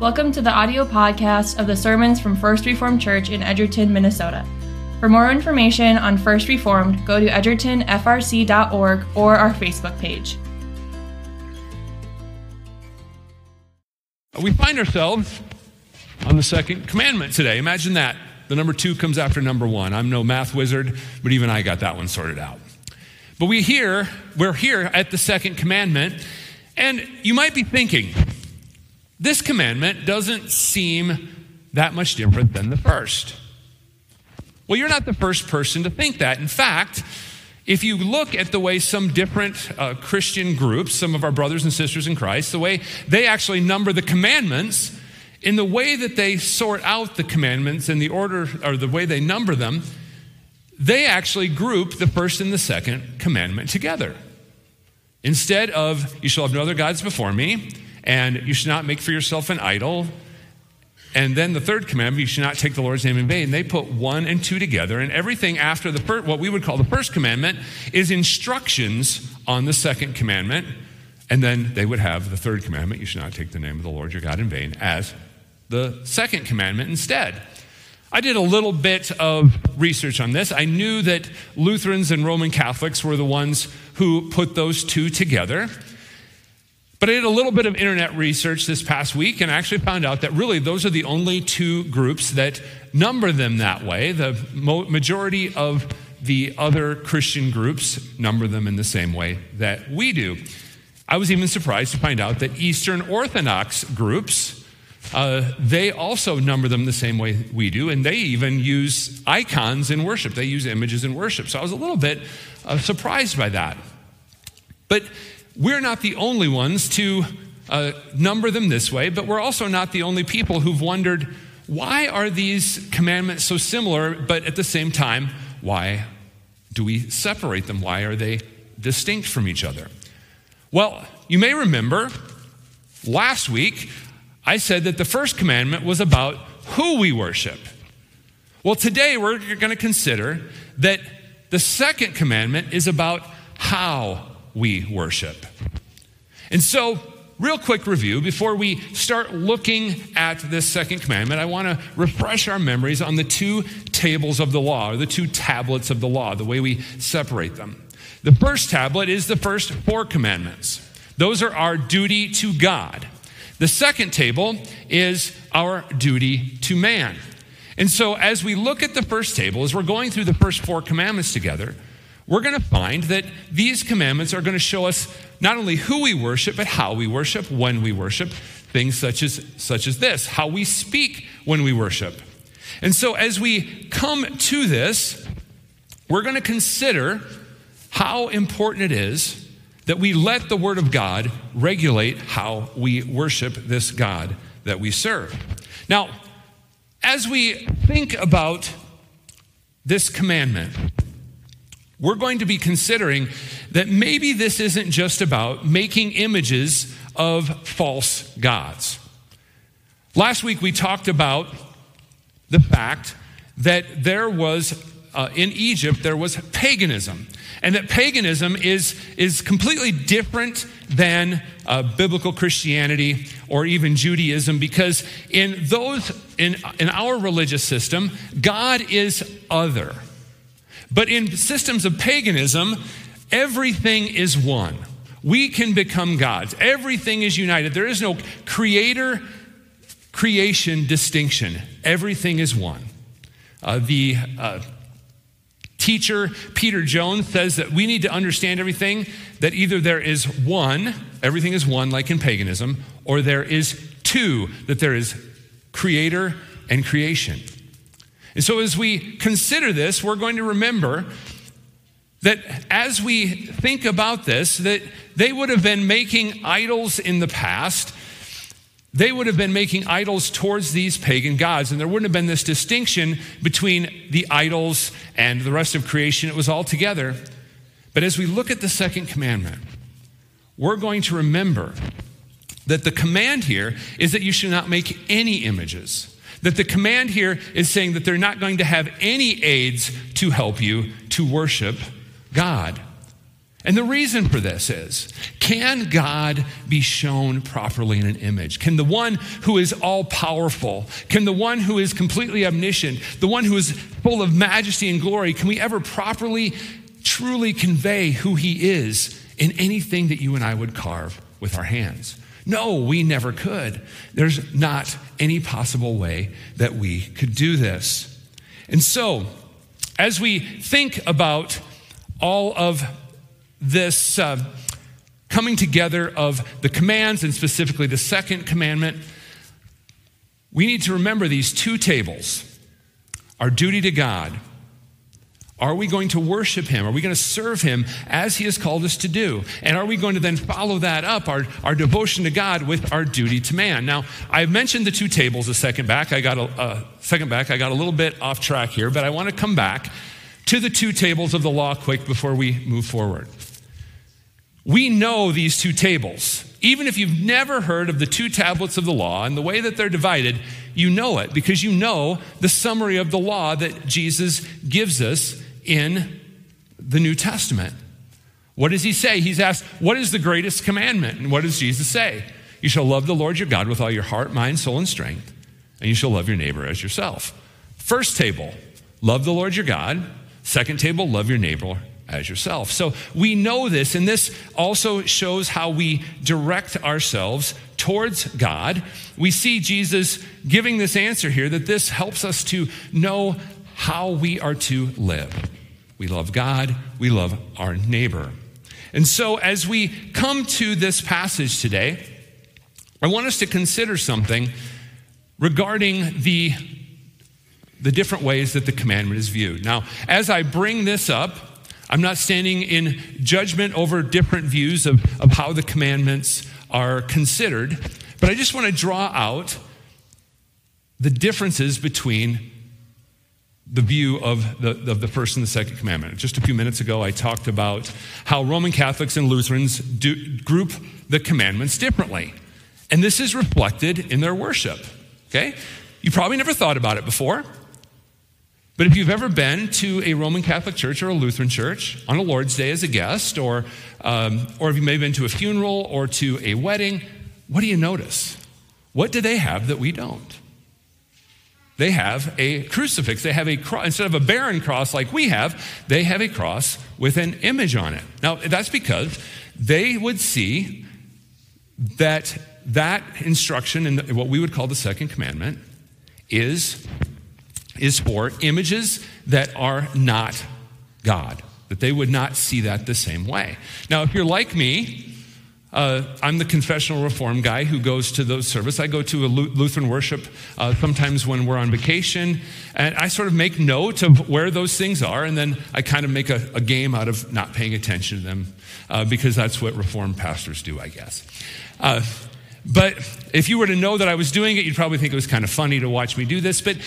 Welcome to the audio podcast of the sermons from First Reformed Church in Edgerton, Minnesota. For more information on First Reformed, go to edgertonfrc.org or our Facebook page. We find ourselves on the second commandment today. Imagine that. The number two comes after number one. I'm no math wizard, but even I got that one sorted out. But we here, we're here at the second commandment, and you might be thinking, this commandment doesn't seem that much different than the first. Well, you're not the first person to think that. In fact, if you look at the way some different uh, Christian groups, some of our brothers and sisters in Christ, the way they actually number the commandments, in the way that they sort out the commandments in the order or the way they number them, they actually group the first and the second commandment together. Instead of, you shall have no other gods before me, and you should not make for yourself an idol. And then the third commandment, you should not take the Lord's name in vain. They put one and two together, and everything after the first, what we would call the first commandment is instructions on the second commandment. And then they would have the third commandment, you should not take the name of the Lord your God in vain, as the second commandment instead. I did a little bit of research on this. I knew that Lutherans and Roman Catholics were the ones who put those two together. But I did a little bit of internet research this past week and I actually found out that really those are the only two groups that number them that way. The majority of the other Christian groups number them in the same way that we do. I was even surprised to find out that Eastern Orthodox groups, uh, they also number them the same way we do, and they even use icons in worship. They use images in worship. So I was a little bit uh, surprised by that. But we're not the only ones to uh, number them this way, but we're also not the only people who've wondered why are these commandments so similar, but at the same time, why do we separate them? Why are they distinct from each other? Well, you may remember last week I said that the first commandment was about who we worship. Well, today we're going to consider that the second commandment is about how we worship. And so, real quick review before we start looking at this second commandment, I want to refresh our memories on the two tables of the law, or the two tablets of the law, the way we separate them. The first tablet is the first four commandments, those are our duty to God. The second table is our duty to man. And so, as we look at the first table, as we're going through the first four commandments together, we're going to find that these commandments are going to show us not only who we worship, but how we worship, when we worship, things such as, such as this, how we speak when we worship. And so, as we come to this, we're going to consider how important it is that we let the Word of God regulate how we worship this God that we serve. Now, as we think about this commandment, we're going to be considering that maybe this isn't just about making images of false gods. Last week we talked about the fact that there was, uh, in Egypt, there was paganism. And that paganism is, is completely different than uh, biblical Christianity or even Judaism because in those, in, in our religious system, God is other. But in systems of paganism, everything is one. We can become gods. Everything is united. There is no creator creation distinction. Everything is one. Uh, the uh, teacher, Peter Jones, says that we need to understand everything that either there is one, everything is one, like in paganism, or there is two, that there is creator and creation. And so, as we consider this, we're going to remember that as we think about this, that they would have been making idols in the past. They would have been making idols towards these pagan gods, and there wouldn't have been this distinction between the idols and the rest of creation. It was all together. But as we look at the second commandment, we're going to remember that the command here is that you should not make any images. That the command here is saying that they're not going to have any aids to help you to worship God. And the reason for this is can God be shown properly in an image? Can the one who is all powerful, can the one who is completely omniscient, the one who is full of majesty and glory, can we ever properly, truly convey who he is in anything that you and I would carve with our hands? No, we never could. There's not any possible way that we could do this. And so, as we think about all of this uh, coming together of the commands and specifically the second commandment, we need to remember these two tables our duty to God are we going to worship him? Are we going to serve him as he has called us to do? And are we going to then follow that up, our, our devotion to God, with our duty to man? Now, I mentioned the two tables a second back. I got a, a second back. I got a little bit off track here, but I want to come back to the two tables of the law quick before we move forward. We know these two tables. Even if you've never heard of the two tablets of the law and the way that they're divided, you know it because you know the summary of the law that Jesus gives us in the New Testament. What does he say? He's asked, What is the greatest commandment? And what does Jesus say? You shall love the Lord your God with all your heart, mind, soul, and strength, and you shall love your neighbor as yourself. First table, love the Lord your God. Second table, love your neighbor as yourself. So we know this, and this also shows how we direct ourselves towards God. We see Jesus giving this answer here that this helps us to know how we are to live. We love God, we love our neighbor. And so, as we come to this passage today, I want us to consider something regarding the, the different ways that the commandment is viewed. Now, as I bring this up, I'm not standing in judgment over different views of, of how the commandments are considered, but I just want to draw out the differences between the view of the, of the first and the second commandment. Just a few minutes ago, I talked about how Roman Catholics and Lutherans do, group the commandments differently. And this is reflected in their worship. Okay? You probably never thought about it before. But if you've ever been to a Roman Catholic church or a Lutheran church on a Lord's Day as a guest, or, um, or if you may have been to a funeral or to a wedding, what do you notice? What do they have that we don't? They have a crucifix. They have a cross. Instead of a barren cross like we have, they have a cross with an image on it. Now, that's because they would see that that instruction in what we would call the second commandment is, is for images that are not God, that they would not see that the same way. Now, if you're like me, uh, I'm the confessional reform guy who goes to those services. I go to a Lutheran worship uh, sometimes when we're on vacation, and I sort of make note of where those things are, and then I kind of make a, a game out of not paying attention to them uh, because that's what reformed pastors do, I guess. Uh, but if you were to know that I was doing it, you'd probably think it was kind of funny to watch me do this. But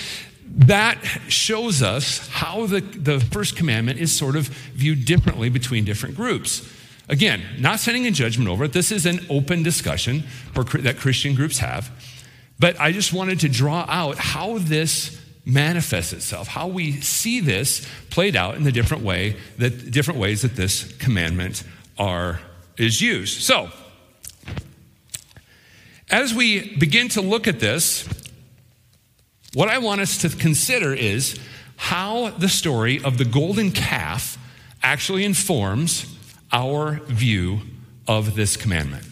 that shows us how the, the first commandment is sort of viewed differently between different groups. Again, not sending a judgment over it. This is an open discussion that Christian groups have. But I just wanted to draw out how this manifests itself, how we see this played out in the different way that different ways that this commandment are is used. So, as we begin to look at this, what I want us to consider is how the story of the golden calf actually informs our view of this commandment.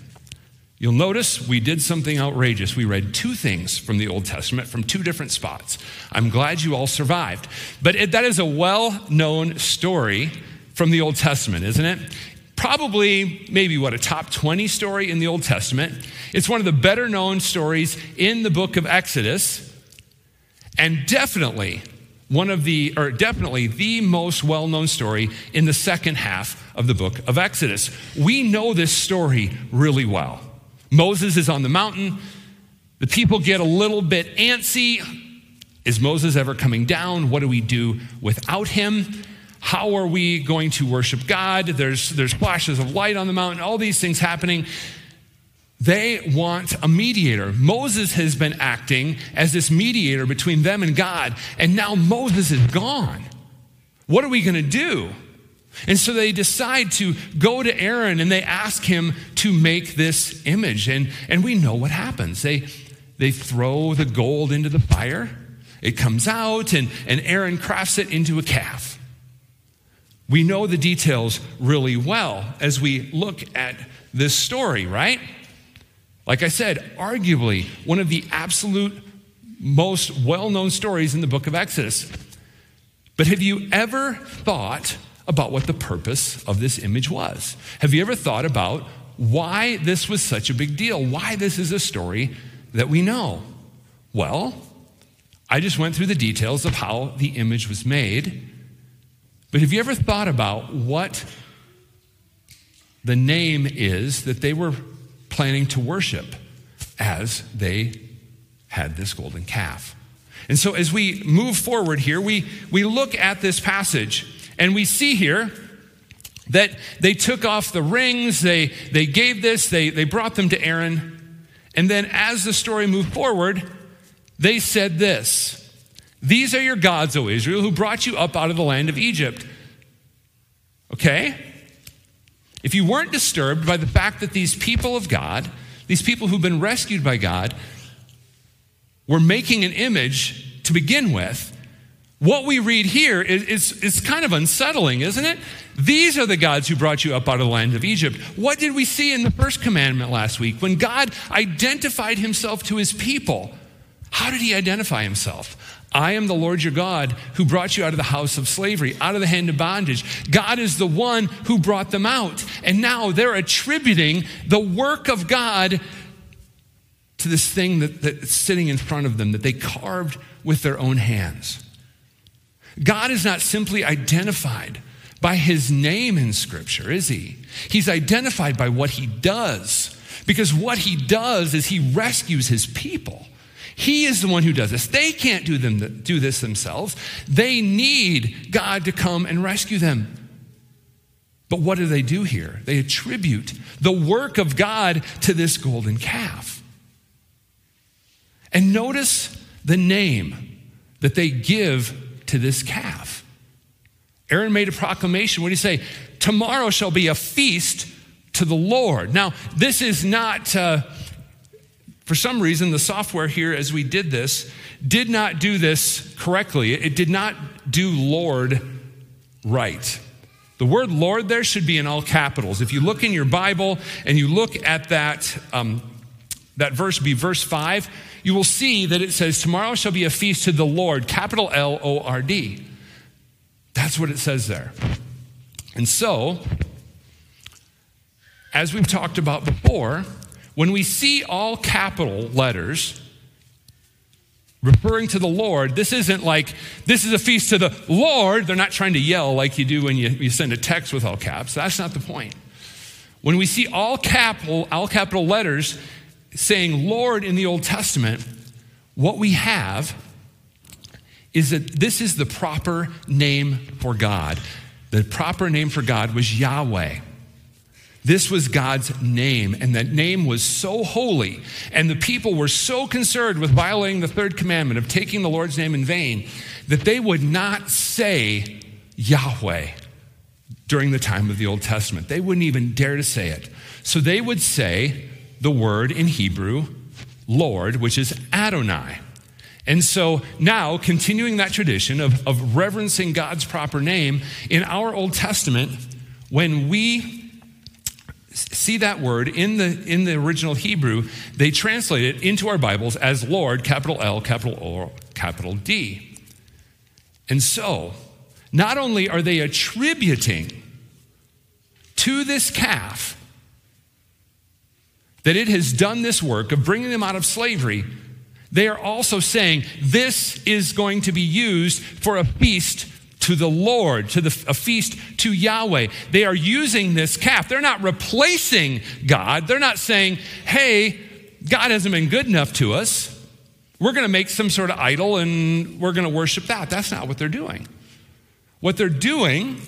You'll notice we did something outrageous. We read two things from the Old Testament from two different spots. I'm glad you all survived. But it, that is a well known story from the Old Testament, isn't it? Probably, maybe what, a top 20 story in the Old Testament. It's one of the better known stories in the book of Exodus, and definitely one of the, or definitely the most well known story in the second half of the book of Exodus. We know this story really well. Moses is on the mountain. The people get a little bit antsy. Is Moses ever coming down? What do we do without him? How are we going to worship God? There's, there's flashes of light on the mountain, all these things happening. They want a mediator. Moses has been acting as this mediator between them and God, and now Moses is gone. What are we going to do? And so they decide to go to Aaron and they ask him to make this image. And, and we know what happens. They, they throw the gold into the fire, it comes out, and, and Aaron crafts it into a calf. We know the details really well as we look at this story, right? Like I said, arguably one of the absolute most well known stories in the book of Exodus. But have you ever thought about what the purpose of this image was? Have you ever thought about why this was such a big deal? Why this is a story that we know? Well, I just went through the details of how the image was made. But have you ever thought about what the name is that they were planning to worship as they had this golden calf? And so as we move forward here, we, we look at this passage and we see here that they took off the rings, they, they gave this, they, they brought them to Aaron. And then as the story moved forward, they said this These are your gods, O Israel, who brought you up out of the land of Egypt. Okay? If you weren't disturbed by the fact that these people of God, these people who've been rescued by God, were making an image to begin with, what we read here is, is, is, kind of unsettling, isn't it? These are the gods who brought you up out of the land of Egypt. What did we see in the first commandment last week? When God identified himself to his people, how did he identify himself? I am the Lord your God who brought you out of the house of slavery, out of the hand of bondage. God is the one who brought them out. And now they're attributing the work of God to this thing that, that's sitting in front of them that they carved with their own hands. God is not simply identified by his name in Scripture, is he? He's identified by what he does. Because what he does is he rescues his people. He is the one who does this. They can't do, them, do this themselves. They need God to come and rescue them. But what do they do here? They attribute the work of God to this golden calf. And notice the name that they give to this calf. Aaron made a proclamation. What did he say? Tomorrow shall be a feast to the Lord. Now, this is not, uh, for some reason, the software here, as we did this, did not do this correctly. It did not do Lord right. The word Lord there should be in all capitals. If you look in your Bible and you look at that, um, that verse, be verse 5, you will see that it says, Tomorrow shall be a feast to the Lord, capital L O R D. That's what it says there. And so, as we've talked about before, when we see all capital letters referring to the Lord, this isn't like, this is a feast to the Lord. They're not trying to yell like you do when you, you send a text with all caps. That's not the point. When we see all capital, all capital letters, saying Lord in the Old Testament, what we have is that this is the proper name for God. The proper name for God was Yahweh. This was God's name, and that name was so holy, and the people were so concerned with violating the third commandment of taking the Lord's name in vain that they would not say Yahweh during the time of the Old Testament. They wouldn't even dare to say it. So they would say the word in Hebrew, Lord, which is Adonai. And so now, continuing that tradition of, of reverencing God's proper name, in our Old Testament, when we see that word in the, in the original Hebrew, they translate it into our Bibles as Lord, capital L, capital O, capital D. And so, not only are they attributing to this calf that it has done this work of bringing them out of slavery, they are also saying this is going to be used for a feast to the Lord, to the, a feast to Yahweh. They are using this calf. They're not replacing God. They're not saying, hey, God hasn't been good enough to us. We're going to make some sort of idol and we're going to worship that. That's not what they're doing. What they're doing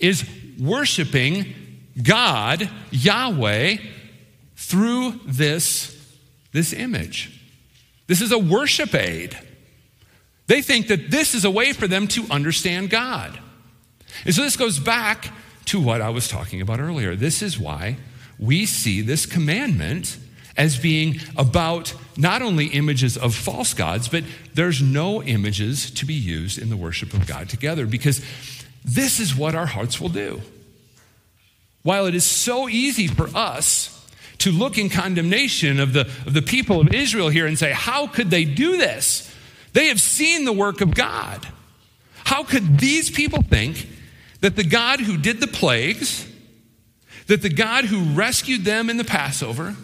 is worshiping God, Yahweh, through this, this image. This is a worship aid. They think that this is a way for them to understand God. And so this goes back to what I was talking about earlier. This is why we see this commandment as being about not only images of false gods, but there's no images to be used in the worship of God together because this is what our hearts will do. While it is so easy for us to look in condemnation of the, of the people of Israel here and say, How could they do this? They have seen the work of God. How could these people think that the God who did the plagues, that the God who rescued them in the Passover,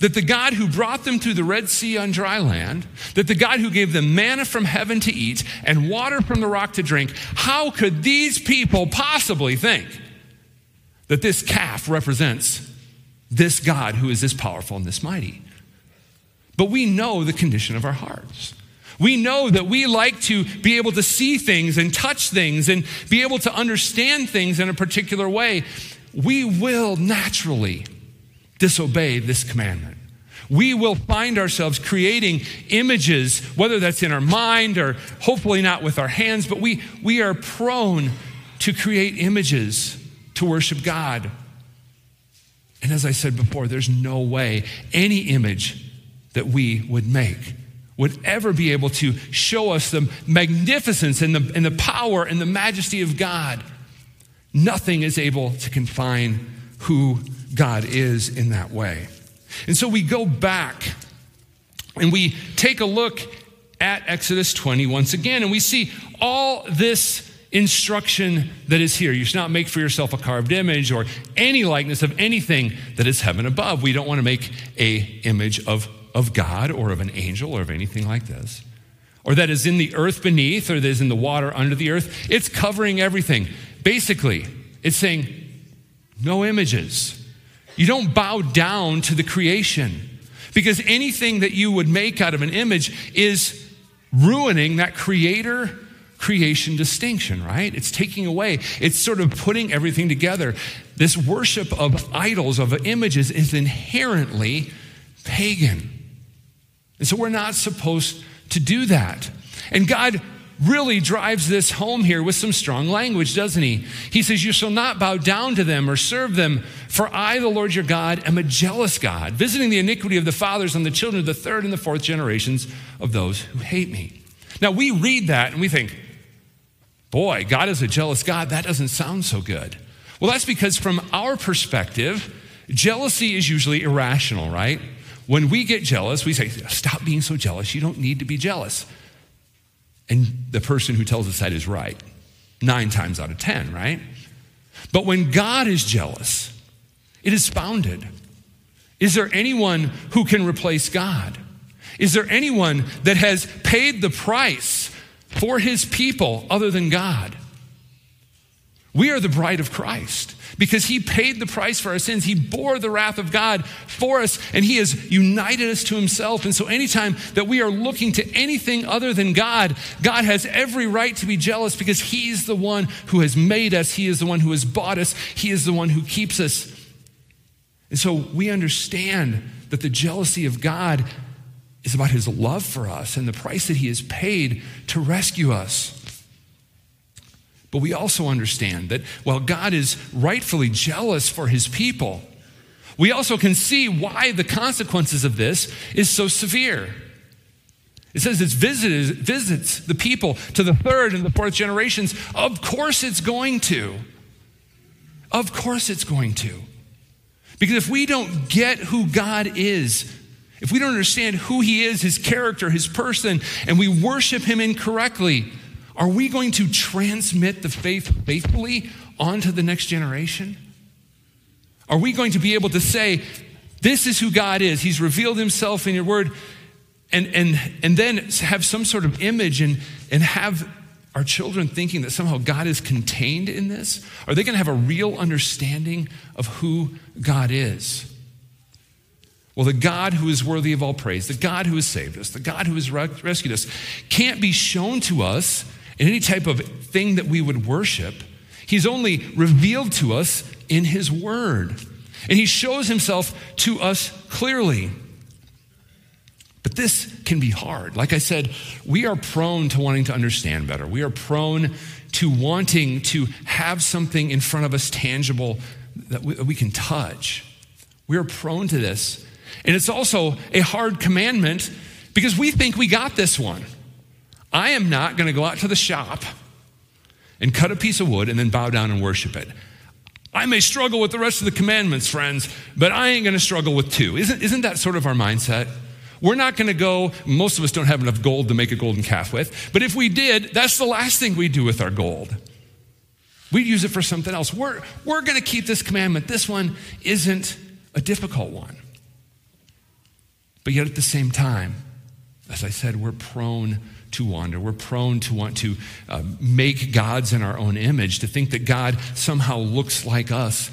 that the God who brought them through the Red Sea on dry land, that the God who gave them manna from heaven to eat and water from the rock to drink, how could these people possibly think that this calf represents this God who is this powerful and this mighty? But we know the condition of our hearts. We know that we like to be able to see things and touch things and be able to understand things in a particular way. We will naturally disobey this commandment. We will find ourselves creating images, whether that's in our mind or hopefully not with our hands, but we, we are prone to create images to worship God. And as I said before, there's no way any image that we would make would ever be able to show us the magnificence and the, and the power and the majesty of God. Nothing is able to confine who God is in that way. And so we go back and we take a look at Exodus 20 once again, and we see all this instruction that is here. You should not make for yourself a carved image or any likeness of anything that is heaven above. We don't want to make a image of, of God or of an angel or of anything like this. Or that is in the earth beneath or that is in the water under the earth. It's covering everything. Basically, it's saying no images. You don't bow down to the creation because anything that you would make out of an image is ruining that creator creation distinction, right? It's taking away, it's sort of putting everything together. This worship of idols, of images, is inherently pagan. And so we're not supposed to do that. And God really drives this home here with some strong language, doesn't he? He says, You shall not bow down to them or serve them, for I, the Lord your God, am a jealous God, visiting the iniquity of the fathers on the children of the third and the fourth generations of those who hate me. Now, we read that and we think, Boy, God is a jealous God. That doesn't sound so good. Well, that's because from our perspective, jealousy is usually irrational, right? When we get jealous, we say, Stop being so jealous. You don't need to be jealous. And the person who tells us that is right, nine times out of 10, right? But when God is jealous, it is founded. Is there anyone who can replace God? Is there anyone that has paid the price for his people other than God? We are the bride of Christ because he paid the price for our sins. He bore the wrath of God for us and he has united us to himself. And so, anytime that we are looking to anything other than God, God has every right to be jealous because he's the one who has made us, he is the one who has bought us, he is the one who keeps us. And so, we understand that the jealousy of God is about his love for us and the price that he has paid to rescue us. But we also understand that while God is rightfully jealous for his people, we also can see why the consequences of this is so severe. It says it visits the people to the third and the fourth generations. Of course it's going to. Of course it's going to. Because if we don't get who God is, if we don't understand who He is, His character, His person, and we worship Him incorrectly, are we going to transmit the faith faithfully onto the next generation? Are we going to be able to say, This is who God is? He's revealed himself in your word, and, and, and then have some sort of image and, and have our children thinking that somehow God is contained in this? Are they going to have a real understanding of who God is? Well, the God who is worthy of all praise, the God who has saved us, the God who has rescued us, can't be shown to us in any type of thing that we would worship. He's only revealed to us in His Word. And He shows Himself to us clearly. But this can be hard. Like I said, we are prone to wanting to understand better. We are prone to wanting to have something in front of us tangible that we, that we can touch. We are prone to this. And it's also a hard commandment because we think we got this one. I am not going to go out to the shop and cut a piece of wood and then bow down and worship it. I may struggle with the rest of the commandments, friends, but I ain't going to struggle with two. Isn't, isn't that sort of our mindset? We're not going to go, most of us don't have enough gold to make a golden calf with, but if we did, that's the last thing we do with our gold. We'd use it for something else. We're, we're going to keep this commandment. This one isn't a difficult one. But yet at the same time, as I said, we're prone to wander. We're prone to want to uh, make gods in our own image, to think that God somehow looks like us.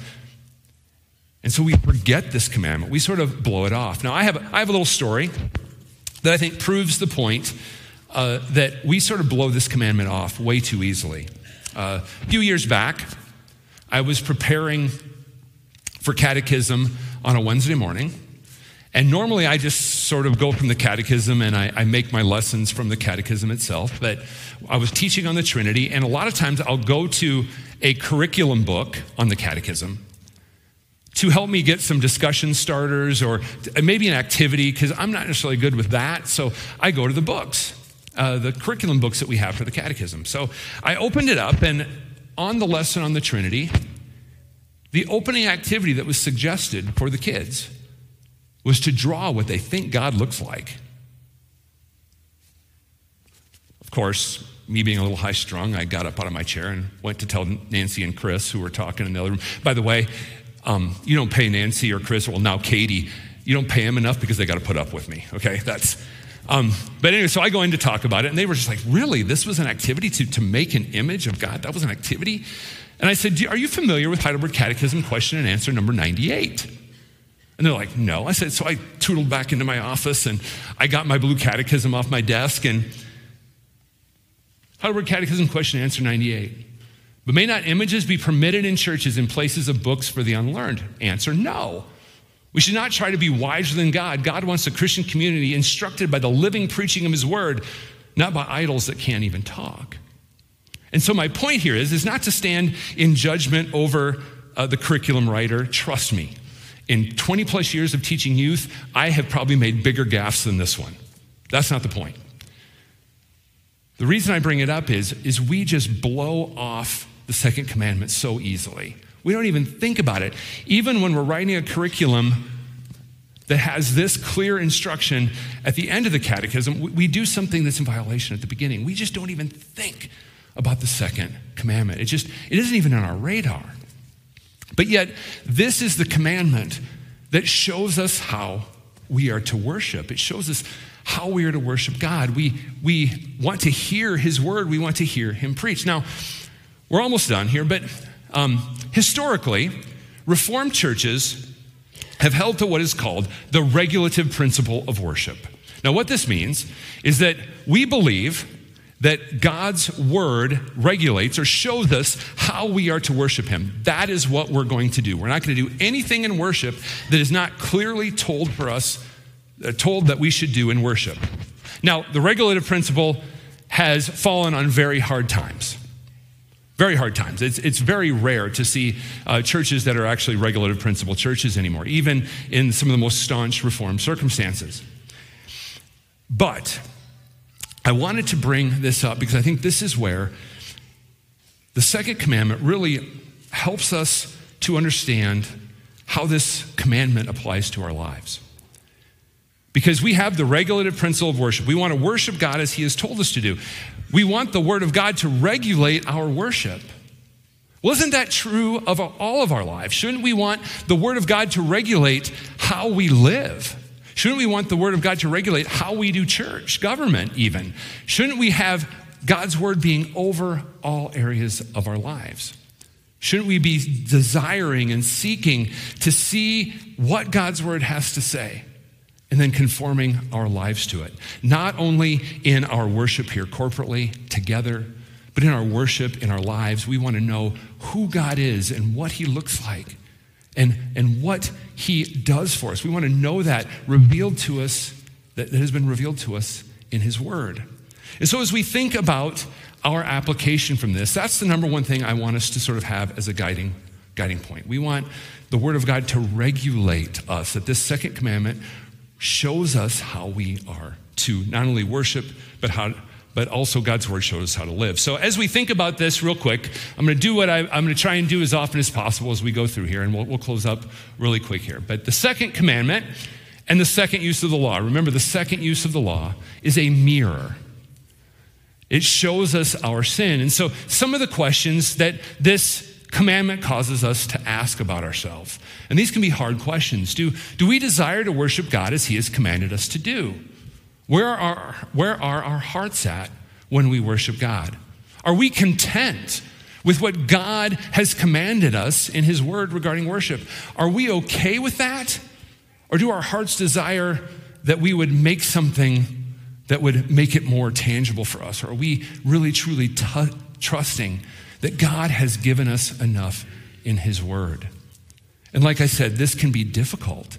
And so we forget this commandment. We sort of blow it off. Now, I have, I have a little story that I think proves the point uh, that we sort of blow this commandment off way too easily. Uh, a few years back, I was preparing for catechism on a Wednesday morning. And normally I just sort of go from the catechism and I, I, make my lessons from the catechism itself. But I was teaching on the Trinity, and a lot of times I'll go to a curriculum book on the catechism to help me get some discussion starters or maybe an activity, because I'm not necessarily good with that. So I go to the books, uh, the curriculum books that we have for the catechism. So I opened it up, and on the lesson on the Trinity, the opening activity that was suggested for the kids was to draw what they think God looks like. Of course, me being a little high strung, I got up out of my chair and went to tell Nancy and Chris, who were talking in the other room. By the way, um, you don't pay Nancy or Chris, well, now Katie, you don't pay them enough because they got to put up with me, okay? That's. Um, but anyway, so I go in to talk about it, and they were just like, Really? This was an activity to, to make an image of God? That was an activity? And I said, Are you familiar with Heidelberg Catechism question and answer number 98? And they're like, no. I said, so I tootled back into my office and I got my blue catechism off my desk and Heidelberg Catechism question answer 98. But may not images be permitted in churches in places of books for the unlearned? Answer no. We should not try to be wiser than God. God wants the Christian community instructed by the living preaching of his word, not by idols that can't even talk. And so my point here is, is not to stand in judgment over uh, the curriculum writer. Trust me in 20 plus years of teaching youth, I have probably made bigger gaffes than this one. That's not the point. The reason I bring it up is, is we just blow off the second commandment so easily. We don't even think about it. Even when we're writing a curriculum that has this clear instruction at the end of the catechism, we do something that's in violation at the beginning. We just don't even think about the second commandment. It just it isn't even on our radar. But yet, this is the commandment that shows us how we are to worship. It shows us how we are to worship God. We, we want to hear His word, we want to hear Him preach. Now, we're almost done here, but um, historically, Reformed churches have held to what is called the regulative principle of worship. Now, what this means is that we believe that God's word regulates or shows us how we are to worship him. That is what we're going to do. We're not going to do anything in worship that is not clearly told for us, uh, told that we should do in worship. Now, the regulative principle has fallen on very hard times. Very hard times. It's, it's very rare to see uh, churches that are actually regulative principle churches anymore, even in some of the most staunch reform circumstances. But I wanted to bring this up because I think this is where the second commandment really helps us to understand how this commandment applies to our lives. Because we have the regulative principle of worship. We want to worship God as He has told us to do. We want the Word of God to regulate our worship. Well, isn't that true of all of our lives? Shouldn't we want the Word of God to regulate how we live? Shouldn't we want the Word of God to regulate how we do church, government, even? Shouldn't we have God's Word being over all areas of our lives? Shouldn't we be desiring and seeking to see what God's Word has to say and then conforming our lives to it? Not only in our worship here corporately, together, but in our worship, in our lives, we want to know who God is and what He looks like and, and what he does for us. We want to know that revealed to us that has been revealed to us in His Word. And so, as we think about our application from this, that's the number one thing I want us to sort of have as a guiding, guiding point. We want the Word of God to regulate us, that this second commandment shows us how we are to not only worship, but how but also God's word shows us how to live. So as we think about this real quick, I'm going to do what I, am going to try and do as often as possible as we go through here, and we'll, we'll close up really quick here. But the second commandment and the second use of the law, remember the second use of the law is a mirror. It shows us our sin. And so some of the questions that this commandment causes us to ask about ourselves. And these can be hard questions. Do, do we desire to worship God as He has commanded us to do? Where are, where are our hearts at when we worship God? Are we content with what God has commanded us in His Word regarding worship? Are we okay with that? Or do our hearts desire that we would make something that would make it more tangible for us? Or are we really, truly t- trusting that God has given us enough in His Word? And like I said, this can be difficult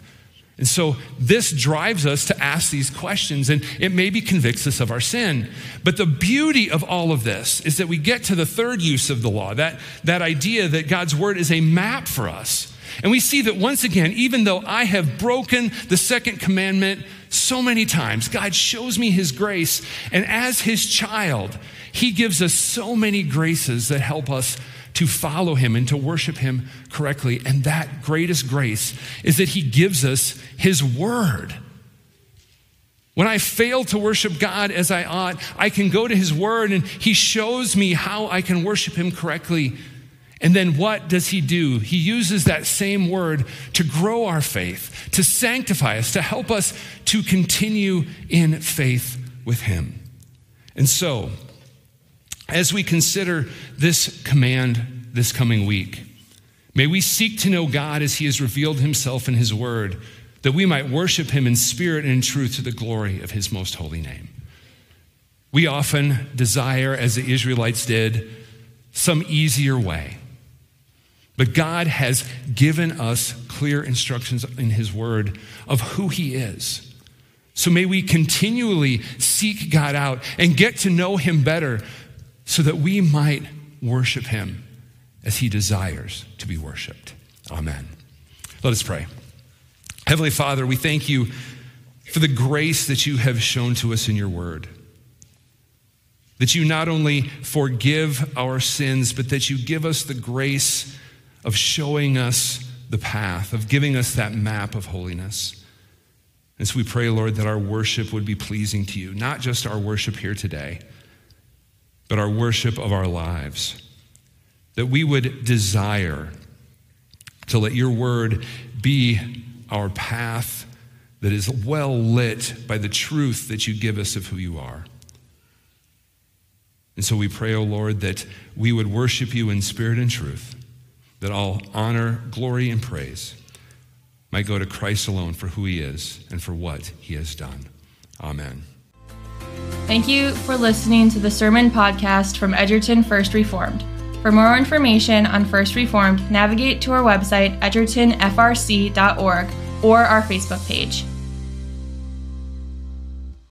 and so this drives us to ask these questions, and it maybe convicts us of our sin. But the beauty of all of this is that we get to the third use of the law that, that idea that God's word is a map for us. And we see that once again, even though I have broken the second commandment so many times, God shows me his grace. And as his child, he gives us so many graces that help us to follow him and to worship him correctly. And that greatest grace is that he gives us his word. When I fail to worship God as I ought, I can go to his word and he shows me how I can worship him correctly. And then what does he do? He uses that same word to grow our faith, to sanctify us, to help us to continue in faith with him. And so, as we consider this command this coming week, may we seek to know God as He has revealed Himself in His Word, that we might worship Him in spirit and in truth to the glory of His most holy name. We often desire, as the Israelites did, some easier way. But God has given us clear instructions in His Word of who He is. So may we continually seek God out and get to know Him better so that we might worship him as he desires to be worshiped. Amen. Let us pray. Heavenly Father, we thank you for the grace that you have shown to us in your word. That you not only forgive our sins, but that you give us the grace of showing us the path, of giving us that map of holiness. And so we pray, Lord, that our worship would be pleasing to you, not just our worship here today but our worship of our lives. That we would desire to let your word be our path that is well lit by the truth that you give us of who you are. And so we pray, O oh Lord, that we would worship you in spirit and truth, that all honor, glory, and praise might go to Christ alone for who he is and for what he has done. Amen. Thank you for listening to the Sermon Podcast from Edgerton First Reformed. For more information on First Reformed, navigate to our website, edgertonfrc.org, or our Facebook page.